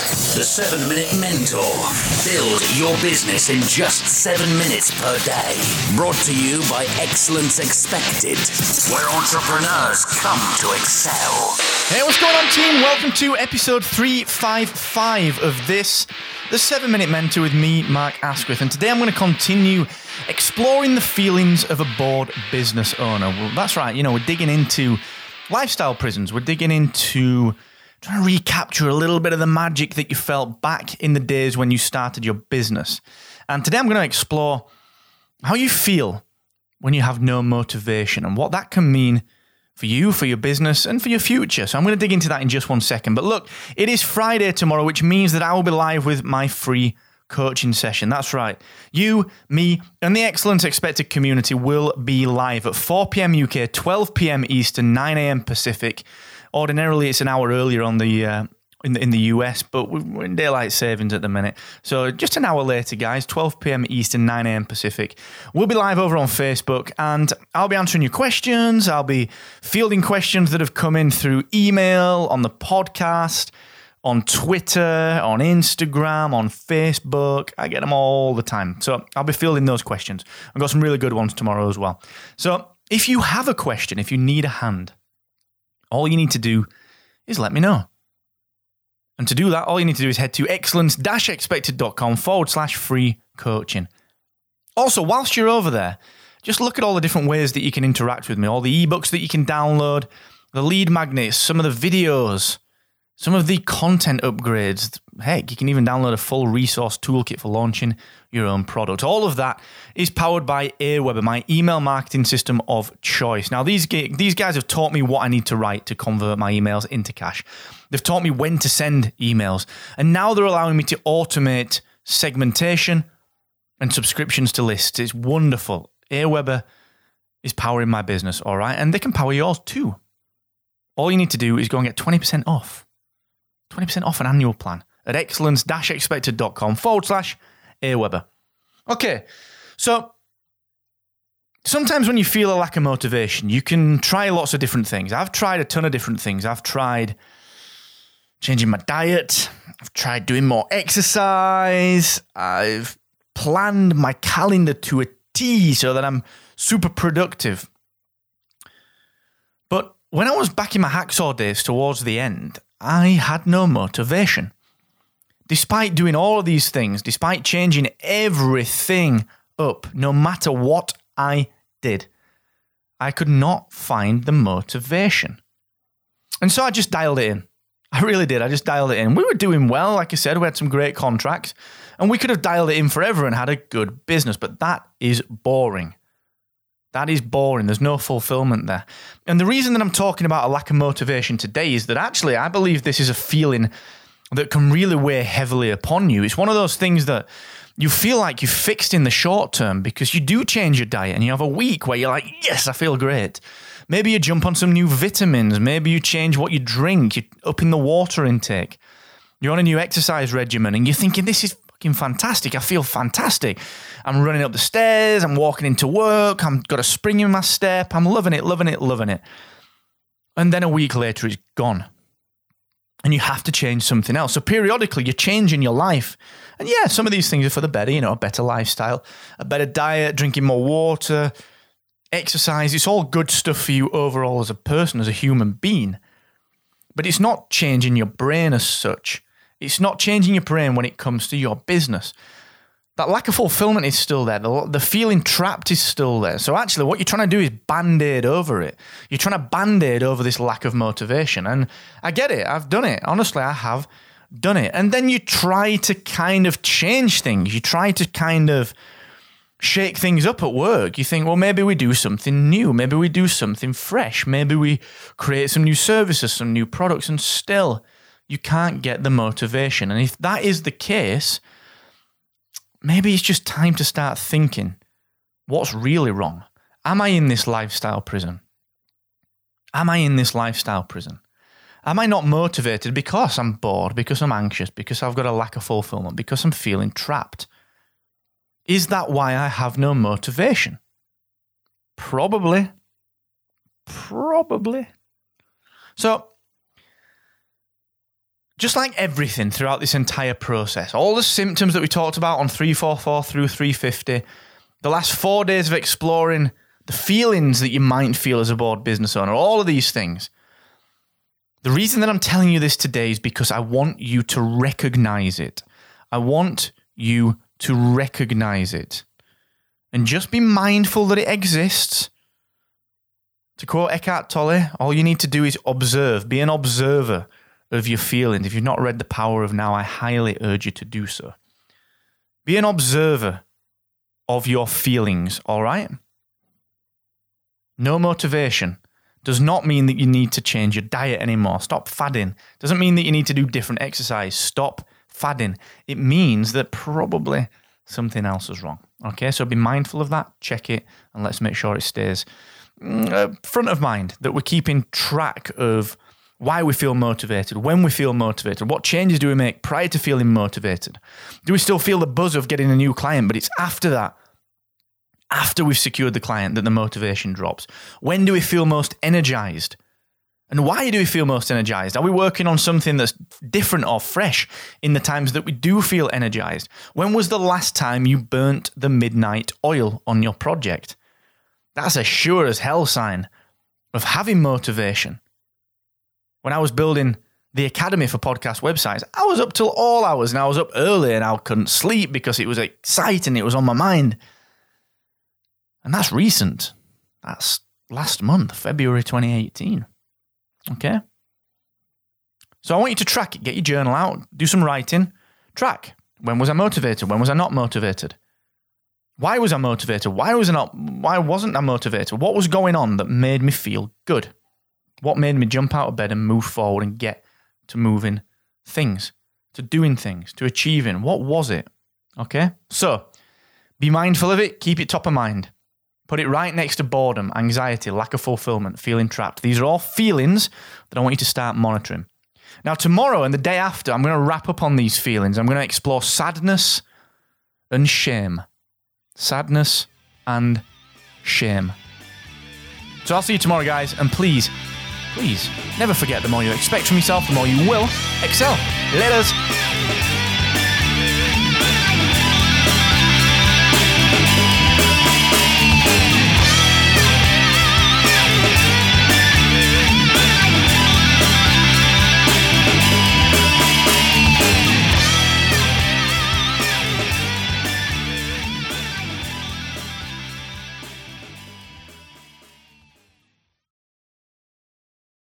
The 7 Minute Mentor. Build your business in just 7 minutes per day. Brought to you by Excellence Expected, where entrepreneurs come to excel. Hey, what's going on, team? Welcome to episode 355 of this, the 7 Minute Mentor with me, Mark Asquith. And today I'm going to continue exploring the feelings of a bored business owner. Well, that's right, you know, we're digging into lifestyle prisons, we're digging into trying to recapture a little bit of the magic that you felt back in the days when you started your business. And today I'm going to explore how you feel when you have no motivation and what that can mean for you, for your business, and for your future. So I'm going to dig into that in just one second. But look, it is Friday tomorrow, which means that I will be live with my free coaching session. That's right. You, me, and the Excellence Expected community will be live at 4 p.m. UK, 12 p.m. Eastern, 9 a.m. Pacific. Ordinarily, it's an hour earlier on the uh, in the in the US, but we're in daylight savings at the minute. So just an hour later, guys, 12 p.m. Eastern, 9 a.m. Pacific. We'll be live over on Facebook, and I'll be answering your questions. I'll be fielding questions that have come in through email, on the podcast, on Twitter, on Instagram, on Facebook. I get them all the time. So I'll be fielding those questions. I've got some really good ones tomorrow as well. So if you have a question, if you need a hand, all you need to do is let me know. And to do that, all you need to do is head to excellence expected.com forward slash free coaching. Also, whilst you're over there, just look at all the different ways that you can interact with me, all the ebooks that you can download, the lead magnets, some of the videos, some of the content upgrades. Heck, you can even download a full resource toolkit for launching your own product. All of that is powered by Aweber, my email marketing system of choice. Now, these, these guys have taught me what I need to write to convert my emails into cash. They've taught me when to send emails. And now they're allowing me to automate segmentation and subscriptions to lists. It's wonderful. Aweber is powering my business, all right? And they can power yours too. All you need to do is go and get 20% off. 20% off an annual plan at excellence-expected.com forward slash Aweber. Okay, so sometimes when you feel a lack of motivation, you can try lots of different things. I've tried a ton of different things. I've tried changing my diet, I've tried doing more exercise, I've planned my calendar to a T so that I'm super productive. But when I was back in my Rocksaw days towards the end, I had no motivation. Despite doing all of these things, despite changing everything up, no matter what I did, I could not find the motivation. And so I just dialed it in. I really did. I just dialed it in. We were doing well. Like I said, we had some great contracts and we could have dialed it in forever and had a good business, but that is boring. That is boring. There's no fulfillment there. And the reason that I'm talking about a lack of motivation today is that actually I believe this is a feeling that can really weigh heavily upon you. It's one of those things that you feel like you've fixed in the short term because you do change your diet and you have a week where you're like, yes, I feel great. Maybe you jump on some new vitamins. Maybe you change what you drink. You're up in the water intake. You're on a new exercise regimen and you're thinking, this is fucking fantastic. I feel fantastic. I'm running up the stairs. I'm walking into work. I've got a spring in my step. I'm loving it, loving it, loving it. And then a week later, it's gone and you have to change something else. So periodically, you're changing your life. And yeah, some of these things are for the better, you know, a better lifestyle, a better diet, drinking more water, exercise. It's all good stuff for you overall as a person, as a human being. But it's not changing your brain as such. It's not changing your brain when it comes to your business that lack of fulfillment is still there. The, the feeling trapped is still there. So actually, what you're trying to do is band aid over it. You're trying to band aid over this lack of motivation. And I get it. I've done it. Honestly, I have done it. And then you try to kind of change things. You try to kind of shake things up at work. You think, well, maybe we do something new. Maybe we do something fresh. Maybe we create some new services, some new products. And still, you can't get the motivation. And if that is the case, maybe it's just time to start thinking what's really wrong. Am I in this lifestyle prison? Am I in this lifestyle prison? Am I not motivated because I'm bored, because I'm anxious, because I've got a lack of fulfillment, because I'm feeling trapped? Is that why I have no motivation? Probably. Probably. So, just like everything throughout this entire process, all the symptoms that we talked about on 344 through 350, the last four days of exploring the feelings that you might feel as a bored business owner, all of these things. The reason that I'm telling you this today is because I want you to recognize it. I want you to recognize it. And just be mindful that it exists. To quote Eckhart Tolle, all you need to do is observe, be an observer of your feelings. If you've not read The Power of Now, I highly urge you to do so. Be an observer of your feelings, all right? No motivation does not mean that you need to change your diet anymore. Stop fadding. Doesn't mean that you need to do different exercise. Stop fadding. It means that probably something else is wrong. Okay, so be mindful of that, check it, and let's make sure it stays mm, uh, front of mind that we're keeping track of why we feel motivated, when we feel motivated, what changes do we make prior to feeling motivated? Do we still feel the buzz of getting a new client? But it's after that, after we've secured the client, that the motivation drops. When do we feel most energized? And why do we feel most energized? Are we working on something that's different or fresh in the times that we do feel energized? When was the last time you burnt the midnight oil on your project? That's a sure as hell sign of having motivation when I was building the Academy for podcast websites, I was up till all hours and I was up early and I couldn't sleep because it was exciting. It was on my mind. And that's recent. That's last month, February 2018. Okay. So I want you to track it. Get your journal out, do some writing, track. When was I motivated? When was I not motivated? Why was I motivated? Why was I not why wasn't I motivated? What was going on that made me feel good? What made me jump out of bed and move forward and get to moving things, to doing things, to achieving? What was it? Okay? So be mindful of it, keep it top of mind. Put it right next to boredom, anxiety, lack of fulfillment, feeling trapped. These are all feelings that I want you to start monitoring. Now, tomorrow and the day after, I'm going to wrap up on these feelings. I'm going to explore sadness and shame. Sadness and shame. So I'll see you tomorrow, guys, and please Please, never forget the more you expect from yourself, the more you will excel. Let us.